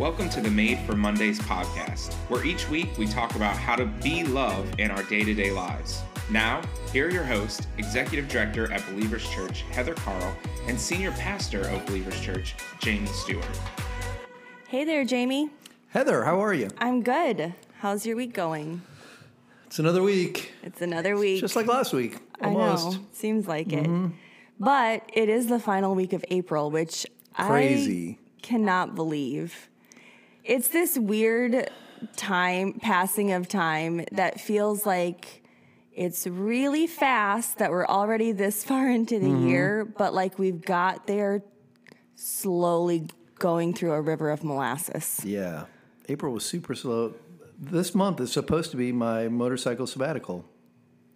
Welcome to the Made for Mondays podcast, where each week we talk about how to be love in our day to day lives. Now, here are your hosts, Executive Director at Believers Church, Heather Carl, and Senior Pastor of Believers Church, Jamie Stewart. Hey there, Jamie. Heather, how are you? I'm good. How's your week going? It's another week, It's another week. just like last week. Almost. I know. Seems like it. Mm-hmm. But it is the final week of April, which Crazy. I cannot believe. It's this weird time, passing of time, that feels like it's really fast that we're already this far into the mm-hmm. year, but like we've got there slowly going through a river of molasses. Yeah. April was super slow. This month is supposed to be my motorcycle sabbatical.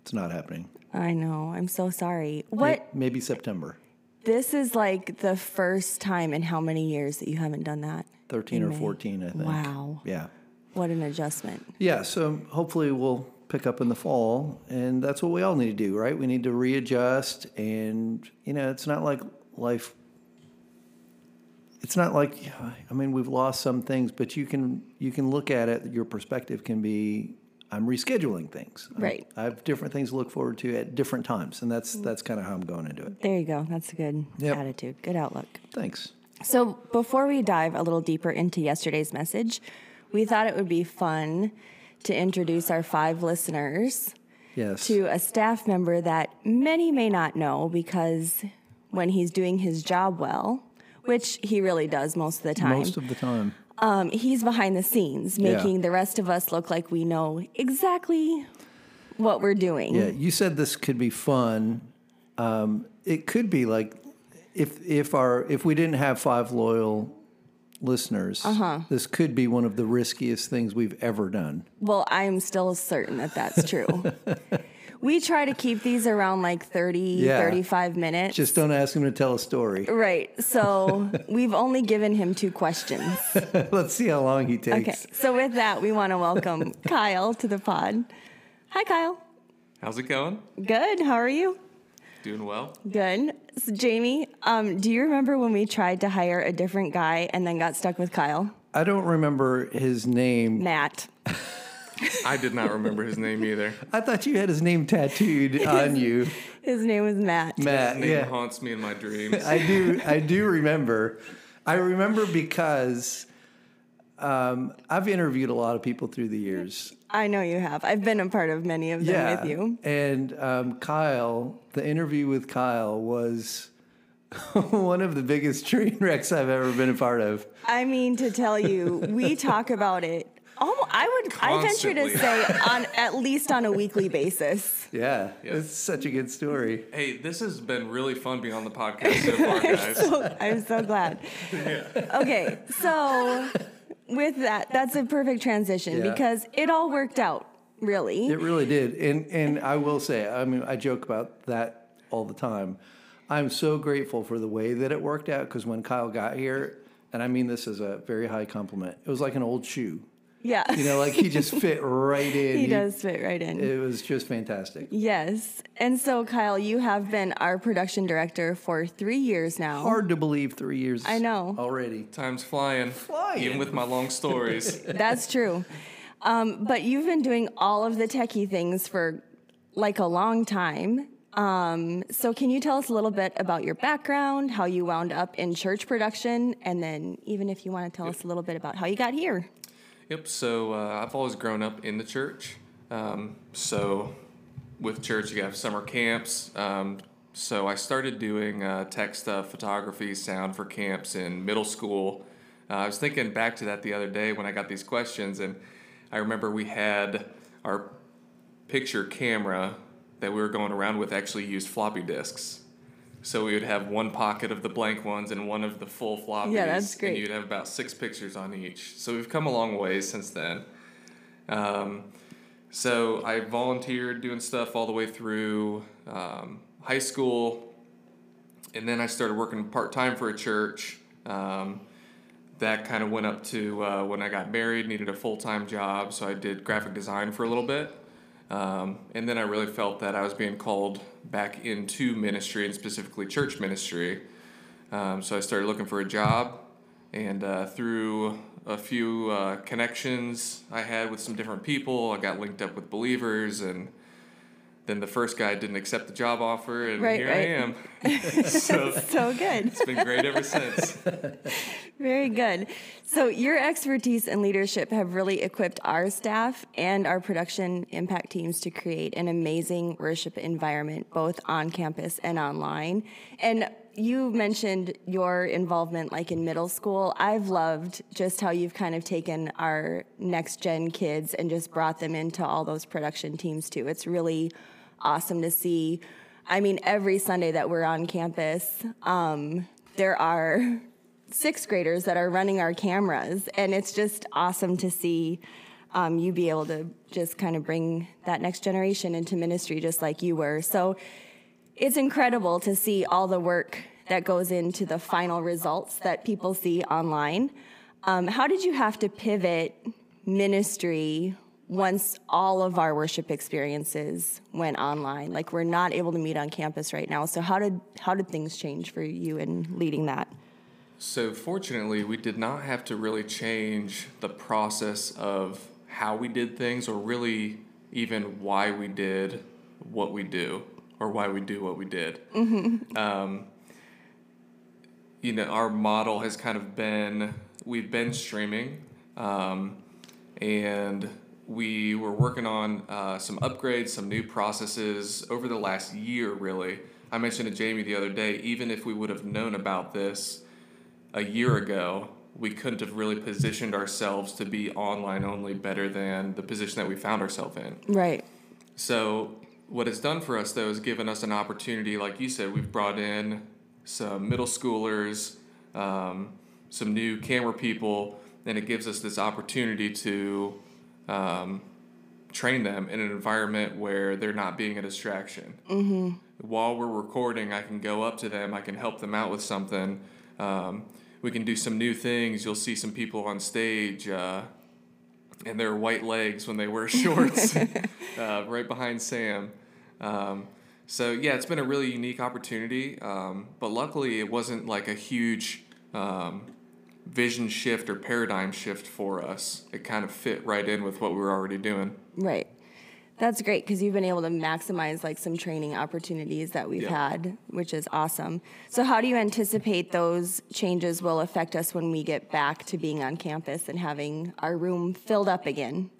It's not happening. I know. I'm so sorry. What? Maybe September. This is like the first time in how many years that you haven't done that? 13 or May. 14, I think. Wow. Yeah. What an adjustment. Yeah, so hopefully we'll pick up in the fall. And that's what we all need to do, right? We need to readjust. And, you know, it's not like life. It's not like I mean we've lost some things, but you can you can look at it. Your perspective can be I'm rescheduling things. Right. I have different things to look forward to at different times, and that's that's kind of how I'm going into it. There you go. That's a good Yep. attitude, good outlook. Thanks. So, before we dive a little deeper into yesterday's message, we thought it would be fun to introduce our five listeners Yes. to a staff member that many may not know because when he's doing his job well, which he really does most of the time, Most of the time. Um, he's behind the scenes, Yeah. making the rest of us look like we know exactly what we're doing. Yeah, you said this could be fun. Um, it could be like if if our if we didn't have five loyal listeners, Uh-huh. this could be one of the riskiest things we've ever done. Well, I'm still certain that that's true. we try to keep these around like 30, Yeah. 35 minutes. Just don't ask him to tell a story. right. So we've only given him two questions. Let's see how long he takes. Okay. So with that, we want to welcome Kyle to the pod. Hi, Kyle. How's it going? Good. How are you? Doing well? Good. So Jamie, um, do you remember when we tried to hire a different guy and then got stuck with Kyle? I don't remember his name. Matt. I did not remember his name either. I thought you had his name tattooed on you, His name was Matt. Matt. His name Yeah, haunts me in my dreams. I do. I do remember. I remember because um, I've interviewed a lot of people through the years. I know you have. I've been a part of many of them with you. And um, Kyle, the interview with Kyle was one of the biggest train wrecks I've ever been a part of. I mean, to tell you, we talk about it. Oh, I would. I venture to say on at least on a weekly basis. Yeah, it's such a good story. hey, this has been really fun being on the podcast so far, guys. So I'm so glad. Okay, so with that, that's a perfect transition Yeah. because it all worked out. Really, It really did. And and I will say, I mean, I joke about that all the time. I'm so grateful for the way that it worked out because when Kyle got here, and I mean this as a very high compliment, it was like an old shoe. Yeah. You know, like he just fit right in. he does fit right in. It was just fantastic. yes, and so Kyle, you have been our production director for three years now. Hard to believe three years. I know. already. Time's flying. Flying. Even with my long stories. That's true. Um, but you've been doing all of the techie things for like a long time. Um, so can you tell us a little bit about your background, how you wound up in church production, and then even if you want to tell us a little bit about how you got here? Yep. So uh, I've always grown up in the church. Um, so with church, you have summer camps. Um, so I started doing uh, tech stuff, photography, sound for camps in middle school. Uh, I was thinking back to that the other day when I got these questions, and I remember we had our picture camera that we were going around with actually used floppy disks. So we would have one pocket of the blank ones and one of the full floppies. Yeah, that's great. And you'd have about six pictures on each. So we've come a long ways since then. Um, so I volunteered doing stuff all the way through um, high school, and then I started working part time for a church. Um, that kind of went up to uh, when I got married, needed a full time job, so I did graphic design for a little bit. Um, and then I really felt that I was being called back into ministry and specifically church ministry. Um, so I started looking for a job, and uh, through a few uh, connections I had with some different people, I got linked up with believers, and then the first guy didn't accept the job offer, and Right, here right. I am. so So good. it's been great ever since. Very good. So, your expertise and leadership have really equipped our staff and our production impact teams to create an amazing worship environment, both on campus and online. And you mentioned your involvement like in middle school. I've loved just how you've kind of taken our next gen kids and just brought them into all those production teams too. It's really awesome to see. I mean, every Sunday that we're on campus, um, there are sixth graders that are running our cameras, and it's just awesome to see um, you be able to just kind of bring that next generation into ministry just like you were. So it's incredible to see all the work that goes into the final results that people see online. Um, how did you have to pivot ministry once all of our worship experiences went online? Like we're not able to meet on campus right now. So how did how did things change for you in leading that? So, fortunately, we did not have to really change the process of how we did things or really even why we did what we do or why we do what we did. Um, you know, our model has kind of been we've been streaming um, and we were working on uh, some upgrades, some new processes over the last year, really. I mentioned to Jamie the other day, even if we would have known about this a year ago, we couldn't have really positioned ourselves to be online only better than the position that we found ourselves in. Right. So, what it's done for us though is given us an opportunity, like you said, we've brought in some middle schoolers, um, some new camera people, and it gives us this opportunity to um, train them in an environment where they're not being a distraction. Mm-hmm. While we're recording, I can go up to them, I can help them out with something. Um, we can do some new things. You'll see some people on stage. Uh, and their white legs when they wear shorts, uh, right behind Sam. Um, so yeah, it's been a really unique opportunity, um, but luckily it wasn't like a huge um, vision shift or paradigm shift for us. It kind of fit right in with what we were already doing. Right. That's great because you've been able to maximize like some training opportunities that we've had, which is awesome. So how do you anticipate those changes will affect us when we get back to being on campus and having our room filled up again?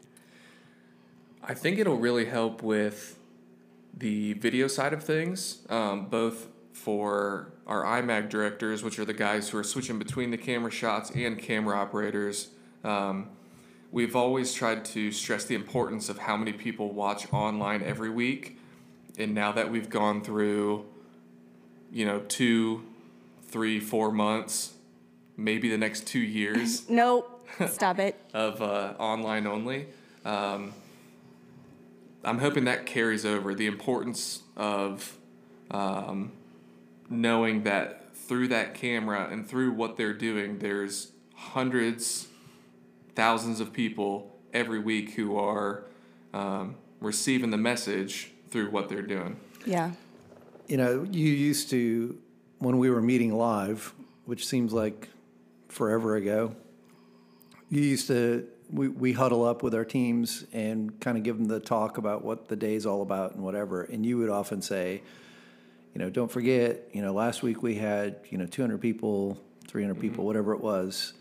I think it'll really help with the video side of things, um, both for our IMAG directors, which are the guys who are switching between the camera shots and camera operators. Um, we've always tried to stress the importance of how many people watch online every week. And now that we've gone through, you know, two, three, four months, maybe the next two years Nope. Stop it. of uh, online only. Um, I'm hoping that carries over the importance of um, knowing that through that camera and through what they're doing, there's hundreds, thousands of people every week who are um, receiving the message through what they're doing. Yeah. You know, you used to, when we were meeting live, which seems like forever ago, you used to, we, we huddle up with our teams and kind of give them the talk about what the day's all about and whatever. And you would often say, you know, don't forget, you know, last week we had, you know, 200 people, 300 people, whatever it was,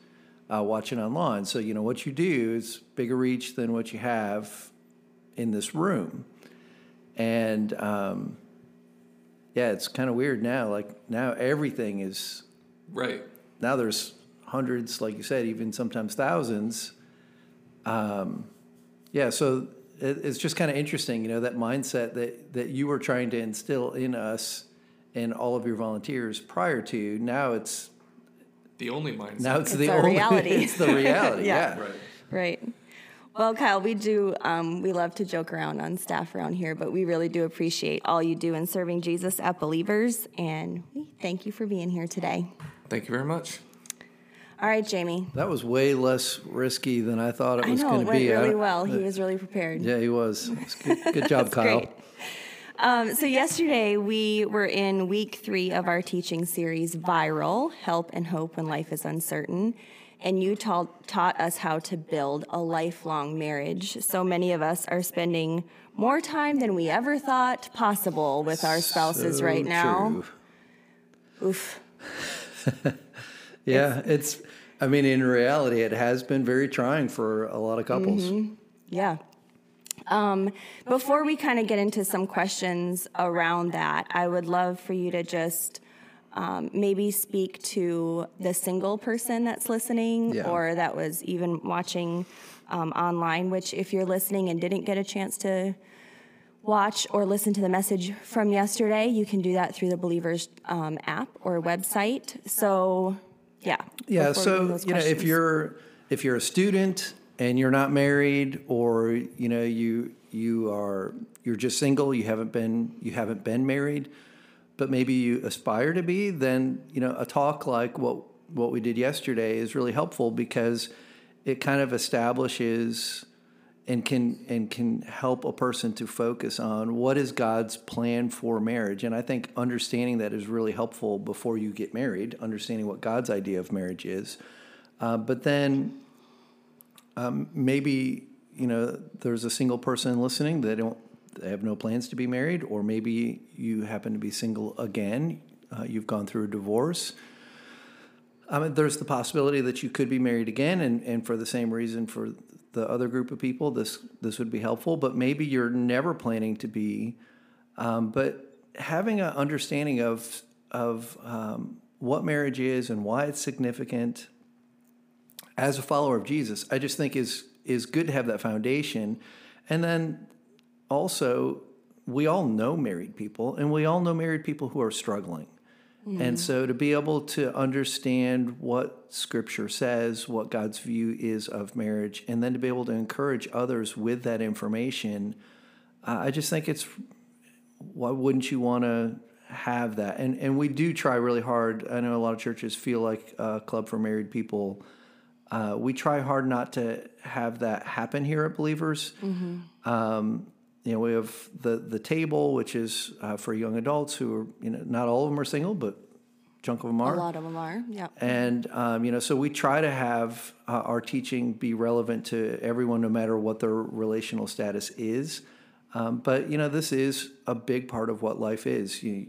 uh, watching online. So, you know, what you do is bigger reach than what you have in this room. And, um, yeah, it's kind of weird now. Like now everything is Right. now there's hundreds, like you said, even sometimes thousands. Um, yeah, so it's just kind of interesting, you know, that mindset that that you were trying to instill in us and all of your volunteers prior to. Now it's The only mindset. now it's, It's the only reality. it's the reality. Yeah. yeah. right. Right. Well, Kyle, we do, um, we love to joke around on staff around here, but we really do appreciate all you do in serving Jesus at Believers, and we thank you for being here today. Thank you very much. All right, Jamie. That was way less risky than I thought it was going to be. I really don't- well. He was really prepared. Yeah, he was. It's good, good job, Kyle. Great. Um, so, yesterday we were in week three of our teaching series, Viral Help and Hope When Life is Uncertain. And you taught, taught us how to build a lifelong marriage. So many of us are spending more time than we ever thought possible with our spouses So right now. true. Oof. Yeah, it's. I mean, in reality, it has been very trying for a lot of couples. Yeah. Um, before we kind of get into some questions around that, I would love for you to just um, maybe speak to the single person that's listening Yeah. or that was even watching um, online, which, if you're listening and didn't get a chance to watch or listen to the message from yesterday, you can do that through the Believers um, app or website. So, yeah. Yeah, before we get so you know, if you're if you're a student and you're not married, or you know you you are you're just single, you haven't been you haven't been married, but maybe you aspire to be, then you know a talk like what what we did yesterday is really helpful because it kind of establishes and can and can help a person to focus on what is God's plan for marriage. And I think understanding that is really helpful before you get married, understanding what God's idea of marriage is. Uh, but then um, maybe you know there's a single person listening that don't they have no plans to be married, or maybe you happen to be single again. Uh, you've gone through a divorce. I mean, there's the possibility that you could be married again, and, and for the same reason for the other group of people, this this would be helpful. But maybe you're never planning to be. Um, but having an understanding of of um, what marriage is and why it's significant as a follower of Jesus, I just think is is good to have that foundation. And then also, we all know married people, and we all know married people who are struggling. And so to be able to understand what scripture says, what God's view is of marriage, and then to be able to encourage others with that information, uh, I just think it's why wouldn't you want to have that? And and we do try really hard. I know a lot of churches feel like a club for married people. Uh, we try hard not to have that happen here at Believers. Um, you know, we have the the table, which is uh, for young adults who are, you know, not all of them are single, but a chunk of them are. a lot of them are. Yeah. And um, you know, so we try to have uh, our teaching be relevant to everyone, no matter what their relational status is. Um, but you know, this is a big part of what life is. You,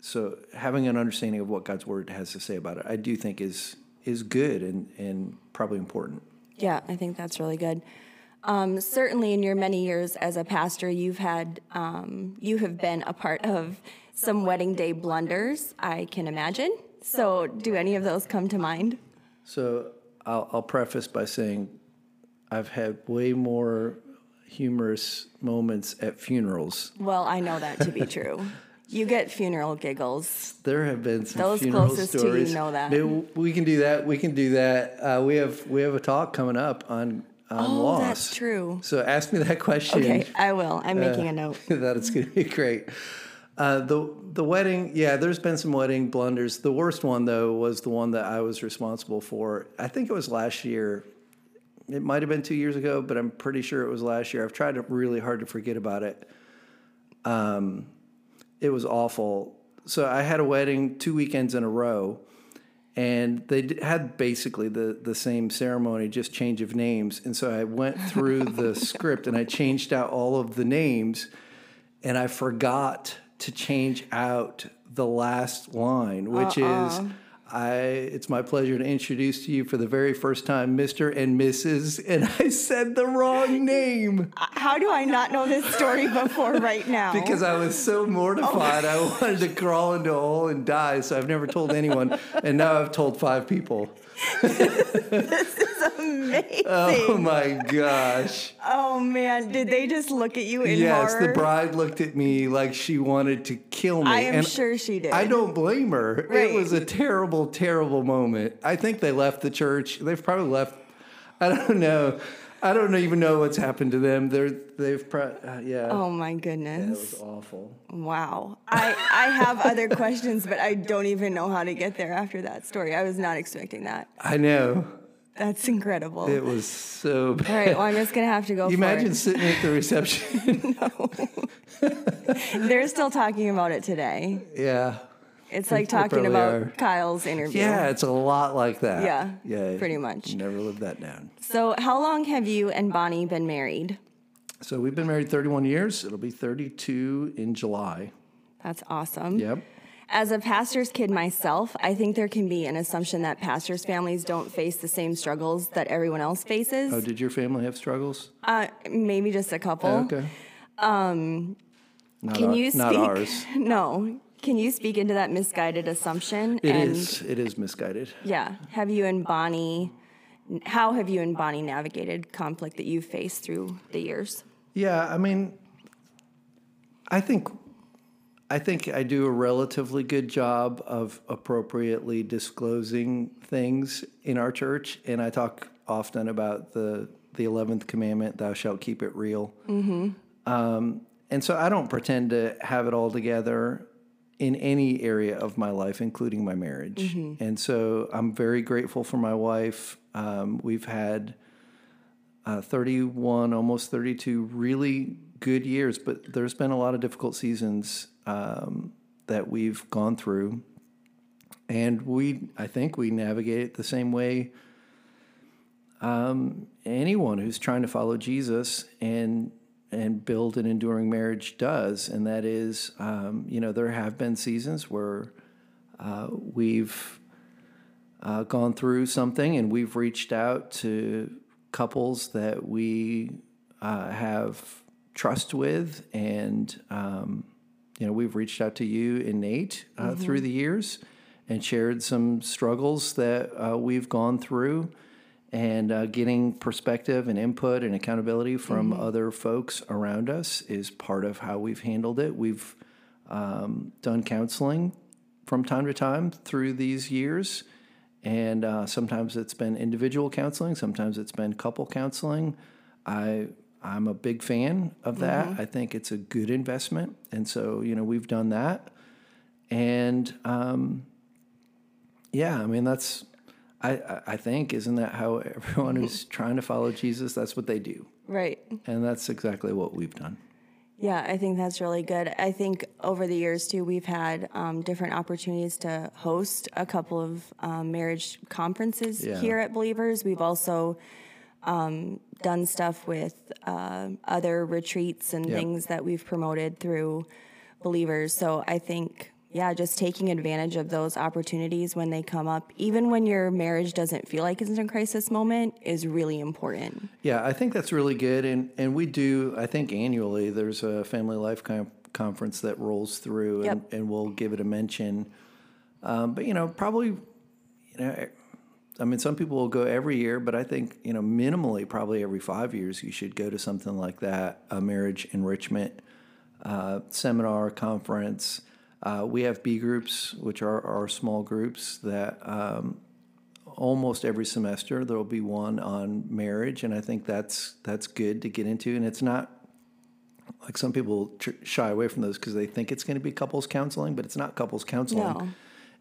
so having an understanding of what God's word has to say about it, I do think is is good and and probably important. Yeah, I think that's really good. Um, certainly, in your many years as a pastor, you've had um, you have been a part of some wedding day blunders. I can imagine. So, do any of those come to mind? So I'll, I'll preface by saying I've had way more humorous moments at funerals. Well, I know that to be true. You get funeral giggles. There have been some Those funeral closest to you stories. know that. Maybe we can do that. We can do that. Uh, we have we have a talk coming up on on Oh, loss. that's true. So ask me that question. Okay, I will. I'm making a note. that it's going to be great. Uh, the the wedding, yeah. There's been some wedding blunders. The worst one though was the one that I was responsible for. I think it was last year. It might have been two years ago, but I'm pretty sure it was last year. I've tried really hard to forget about it. Um, it was awful. So I had a wedding two weekends in a row, and they had basically the the same ceremony, just change of names. And so I went through the script and I changed out all of the names, and I forgot to change out the last line, which is. Uh-uh. I, it's my pleasure to introduce to you for the very first time, Mr. and Mrs. And I said the wrong name. Uh, how do I not know this story before right now? Because I was so mortified, I oh. wanted to crawl into a hole and die. So I've never told anyone, and now I've told five people. This is oh, amazing. Oh my gosh! Oh man, did they just look at you in yes, horror? the bride looked at me like she wanted to kill me. I am and sure she did. I don't blame her. Right. It was a terrible, terrible moment. I think they left the church. They've probably left. I don't know. I don't even know what's happened to them. They're they've pro- uh, yeah. Oh my goodness. That was awful. Wow. I, I have other questions, but I don't even know how to get there after that story. I was not expecting that. I know. That's incredible. It was so bad. All right, well, I'm just gonna have to go. you imagine it. sitting at the reception? No. They're still talking about it today. yeah. It's like talking about are. Kyle's interview. Yeah, it's a lot like that. Yeah, Yeah. pretty much. Never lived that down. So, how long have you and Bonnie been married? So we've been married 31 years. It'll be 32 in July. That's awesome. Yep. As a pastor's kid myself, I think there can be an assumption that pastors' families don't face the same struggles that everyone else faces. Oh, did your family have struggles? Uh, maybe just a couple. Okay. Um, not Can our- you speak? Not ours. No. Can you speak into that misguided assumption? It and is. It is misguided. yeah, have you and Bonnie? How have you and Bonnie navigated conflict that you've faced through the years? Yeah, I mean, I think, I think I do a relatively good job of appropriately disclosing things in our church, and I talk often about the the eleventh commandment: "Thou shalt keep it real." Mm-hmm. Um, and so I don't pretend to have it all together in any area of my life, including my marriage. And so I'm very grateful for my wife. Um, we've had uh, 31, almost 32 really good years, but there's been a lot of difficult seasons um, that we've gone through. And we, I think we navigate it the same way um, anyone who's trying to follow Jesus and and build an enduring marriage does, and that is, um, you know, there have been seasons where uh, we've uh, gone through something and we've reached out to couples that we uh, have trust with, and um, you know, we've reached out to you and Nate uh, through the years and shared some struggles that uh, we've gone through and uh, getting perspective and input and accountability from other folks around us is part of how we've handled it. We've um, done counseling from time to time through these years, and uh, sometimes it's been individual counseling, sometimes it's been couple counseling. I I'm a big fan of that. I think it's a good investment, and so you know we've done that, and um, yeah, I mean that's I, I- think isn't that how everyone who's trying to follow Jesus that's what they do Right. and that's exactly what we've done Yeah, I think that's really good. I think over the years too, we've had um, different opportunities to host a couple of um, marriage conferences Yeah. here at Believers. We've also um, done stuff with uh, other retreats and Yep. things that we've promoted through Believers. So I think, yeah, just taking advantage of those opportunities when they come up, even when your marriage doesn't feel like it's in a crisis moment, is really important. yeah i think that's really good and and we do i think annually there's a family life com- conference that rolls through and, Yep. and we'll give it a mention um, but you know probably you know I mean, some people will go every year, but I think you know, minimally, probably every five years, you should go to something like that, a marriage enrichment uh, seminar, conference. Uh, we have B groups, which are our small groups that um, almost every semester there will be one on marriage, and I think that's that's good to get into. And it's not like some people tr- shy away from those because they think it's going to be couples counseling, but it's not couples counseling. No.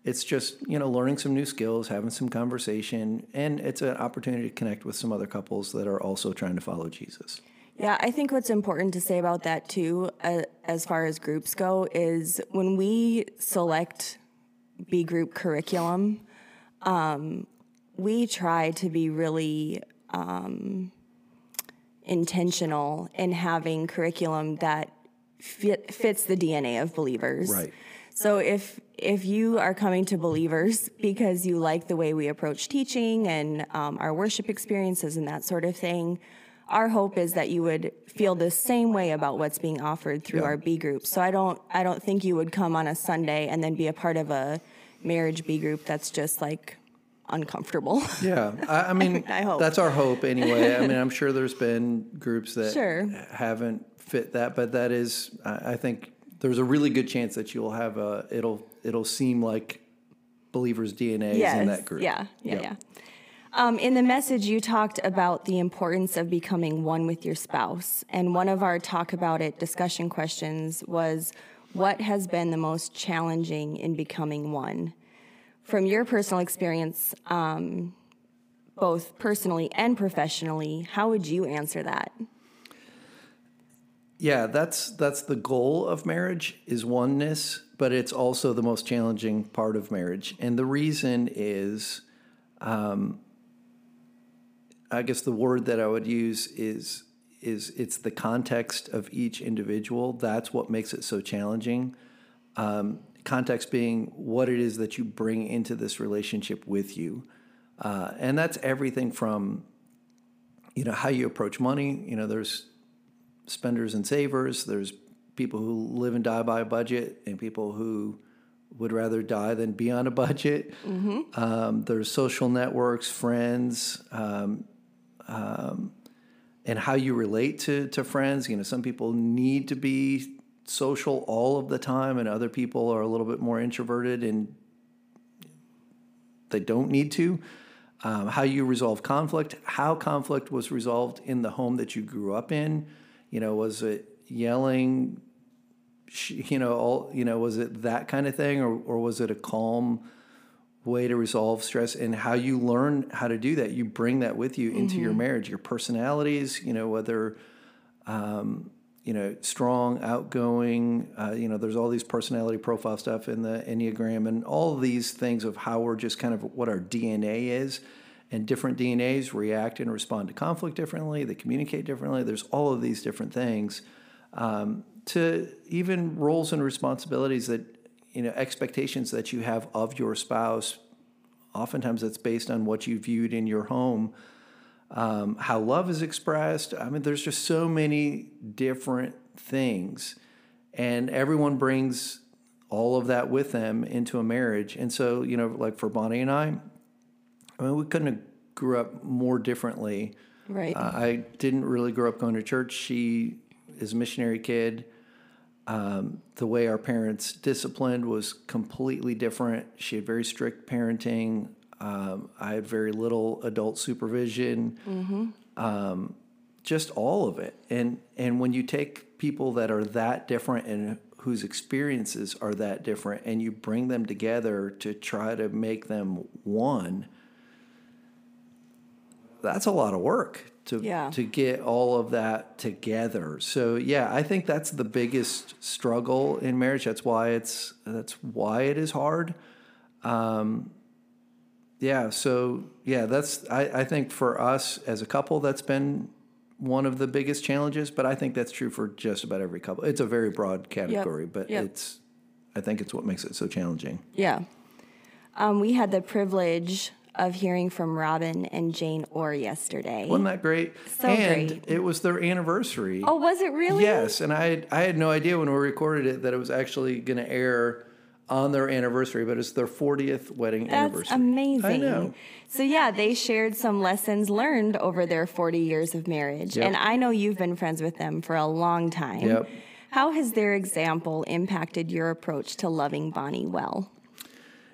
It's just you know learning some new skills, having some conversation, and it's an opportunity to connect with some other couples that are also trying to follow Jesus. Yeah, I think what's important to say about that too, uh, as far as groups go, is when we select B group curriculum, um, we try to be really um, intentional in having curriculum that fit, fits the DNA of believers. Right. So if if you are coming to believers because you like the way we approach teaching and um, our worship experiences and that sort of thing, our hope is that you would feel the same way about what's being offered through Yeah. our B group. So I don't I don't think you would come on a Sunday and then be a part of a marriage B group that's just like uncomfortable. Yeah, I, I mean, I hope. that's our hope anyway. I mean, I'm sure there's been groups that Sure. haven't fit that, but that is, I I think there's a really good chance that you'll have a. It'll it'll seem like believers' DNA is in that group. Yeah, yeah, Yep. yeah. Um, in the message, you talked about the importance of becoming one with your spouse. And one of our talk about it discussion questions was what has been the most challenging in becoming one? From your personal experience, um, both personally and professionally. How would you answer that? Yeah, that's that's the goal of marriage is oneness, but it's also the most challenging part of marriage. And the reason is um, I guess the word that I would use is is it's the context of each individual. That's what makes it so challenging. Um, context being what it is that you bring into this relationship with you, uh, and that's everything from you know how you approach money. You know, there's spenders and savers. There's people who live and die by a budget, and people who would rather die than be on a budget. Um, there's social networks, friends, um, um, and how you relate to to friends. You know, some people need to be social all of the time, and other people are a little bit more introverted and they don't need to. Um, how you resolve conflict, how conflict was resolved in the home that you grew up in. You know, was it yelling? You know, all you know, was it that kind of thing, or or was it a calm way to resolve stress? And how you learn how to do that, you bring that with you into your marriage, your personalities. You know, whether um, you know, strong, outgoing. Uh, you know, there's all these personality profile stuff in the Enneagram and all these things of how we're just kind of what our DNA is. And different DNAs react and respond to conflict differently, they communicate differently. There's all of these different things. Um, to even roles and responsibilities that, you know, expectations that you have of your spouse. Oftentimes it's based on what you viewed in your home um, how love is expressed. I mean, there's just so many different things, and everyone brings all of that with them into a marriage. And so, you know, like for Bonnie and I, I mean, we couldn't have grew up more differently. Right. Uh, I didn't really grow up going to church. She is a missionary kid. Um, the way our parents disciplined was completely different. She had very strict parenting. Um, I had very little adult supervision. Um, just all of it. And and when you take people that are that different and whose experiences are that different, and you bring them together to try to make them one, that's a lot of work to Yeah. to get all of that together. So yeah, I think that's the biggest struggle in marriage. That's why it's that's why it is hard. Um, yeah, so yeah, that's I, I think for us as a couple, that's been one of the biggest challenges. But I think that's true for just about every couple. It's a very broad category, but Yep. it's I think it's what makes it so challenging. Yeah. Um, we had the privilege of hearing from Robin and Jane Orr yesterday. Wasn't that great? So and great. it was their anniversary. oh, was it really? Yes, and I had, I had no idea when we recorded it that it was actually going to air on their anniversary, but it's their 40th wedding That's anniversary. amazing. I know. So yeah, they shared some lessons learned over their 40 years of marriage. Yep. And I know you've been friends with them for a long time. Yep. How has their example impacted your approach to loving Bonnie well?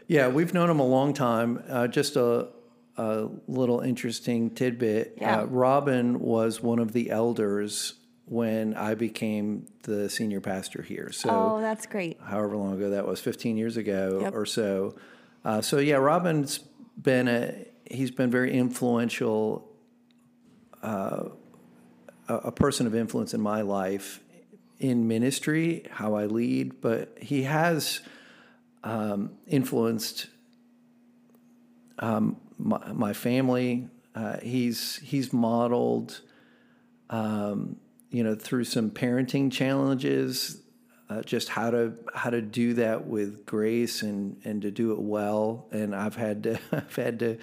Yeah, we've known him a long time. Uh, just a, a little interesting tidbit. Yeah. Uh, Robin was one of the elders when I became the senior pastor here. So, oh, that's great. however long ago that was, 15 years ago Yep. or so. Uh, so, yeah, Robin's been a, he's been very influential, uh, a, a person of influence in my life in ministry, how I lead, but he has um, influenced um, my, my family. Uh, he's he's modeled, um, you know, through some parenting challenges, uh, just how to how to do that with grace and and to do it well. And I've had to I've had to,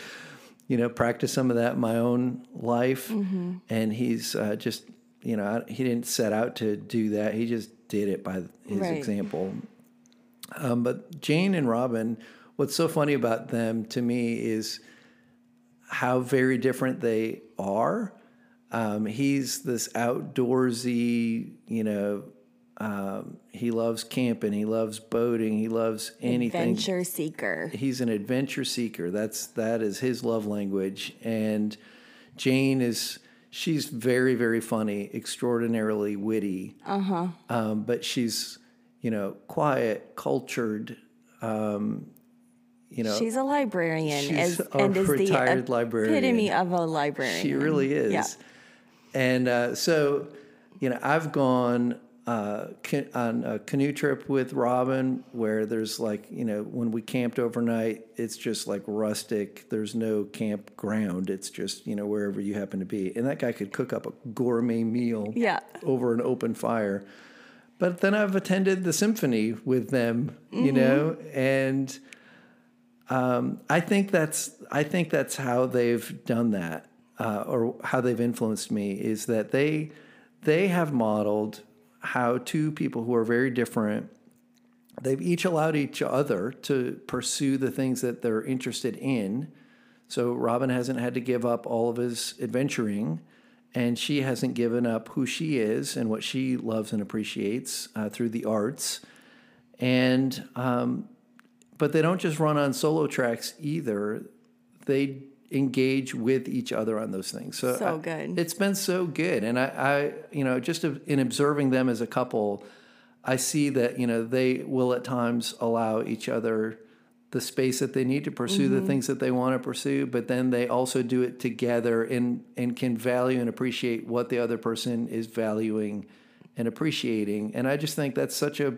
you know, practice some of that in my own life. And he's uh, just you know I, he didn't set out to do that. He just did it by his Right. example. Um, but Jane and Robin, what's so funny about them to me is how very different they are. Um, he's this outdoorsy, you know, um, he loves camping, he loves boating, he loves anything. Adventure seeker. He's an adventure seeker. That's that is his love language. And Jane is she's very very funny, extraordinarily witty. Uh huh. Um, but she's you know quiet, cultured. Um, you know, She's a librarian, She's as, a and is the librarian. epitome of a librarian. She really is. Yeah. And uh, so, you know, I've gone uh, on a canoe trip with Robin where there's like, you know, when we camped overnight, it's just like rustic. There's no campground. It's just, you know, wherever you happen to be. And that guy could cook up a gourmet meal Yeah. over an open fire. But then I've attended the symphony with them, you Mm-hmm. know, and um, I think that's I think that's how they've done that, uh, or how they've influenced me is that they they have modeled how two people who are very different. They've each allowed each other to pursue the things that they're interested in. So Robin hasn't had to give up all of his adventuring, and she hasn't given up who she is and what she loves and appreciates uh, through the arts. And um, but they don't just run on solo tracks either. They engage with each other on those things. So, So I- good. it's been so good, and I, I, you know, just in observing them as a couple, I see that you know they will at times allow each other the space that they need to pursue Mm-hmm. the things that they want to pursue, but then they also do it together and and can value and appreciate what the other person is valuing and appreciating. And I just think that's such a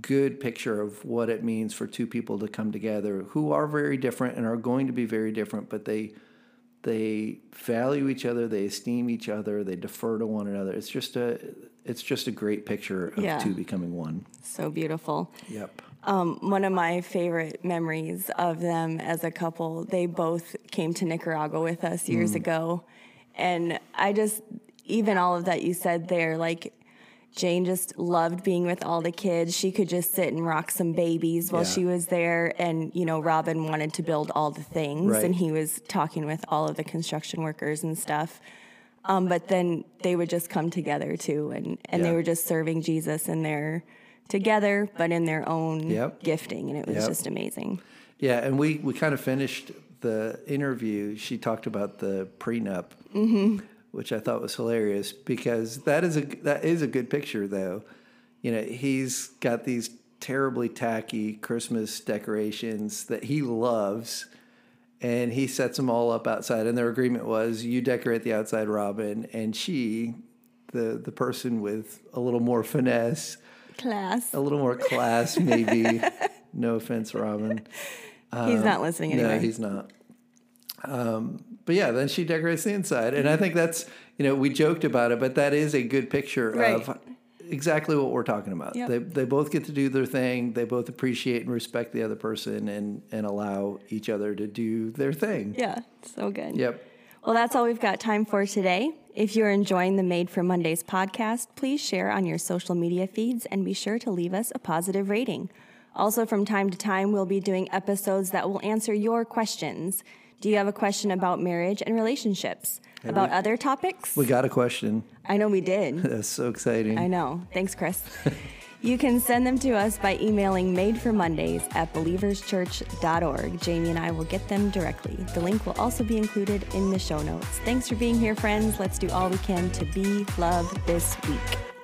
good picture of what it means for two people to come together who are very different and are going to be very different, but they they value each other, they esteem each other, they defer to one another. It's just a it's just a great picture of Yeah. two becoming one. So beautiful. Yep. Um, one of my favorite memories of them as a couple, they both came to Nicaragua with us years ago. And I just, even all of that you said there, like Jane just loved being with all the kids. She could just sit and rock some babies while Yeah. she was there. And, you know, Robin wanted to build all the things Right. and he was talking with all of the construction workers and stuff. Um, but then they would just come together too, and, and they were just serving Jesus in their together, but in their own Yep. gifting, and it was Yep. just amazing. Yeah, and we, we kind of finished the interview. She talked about the prenup, mm-hmm. which I thought was hilarious because that is a that is a good picture though. You know, he's got these terribly tacky Christmas decorations that he loves, and he sets them all up outside. And their agreement was, you decorate the outside, Robin, and she, the the person with a little more finesse, Class. a little more class, maybe. no offense, Robin. he's not listening anyway. No, he's not. Um, but yeah, then she decorates the inside, and I think that's you know we joked about it, but that is a good picture Right. of exactly what we're talking about. Yep. They they both get to do their thing. They both appreciate and respect the other person, and and allow each other to do their thing. yeah, so good. Yep. Well, that's all we've got time for today. If you're enjoying the Made for Mondays podcast, please share on your social media feeds and be sure to leave us a positive rating. Also, from time to time, we'll be doing episodes that will answer your questions. Do you have a question about marriage and relationships? about other topics? We got a question. I know we did. That's so exciting. I know. Thanks, Chris. you can send them to us by emailing madeformondays at believerschurch.org. Jamie and I will get them directly. The link will also be included in the show notes. Thanks for being here, friends. Let's do all we can to be love this week.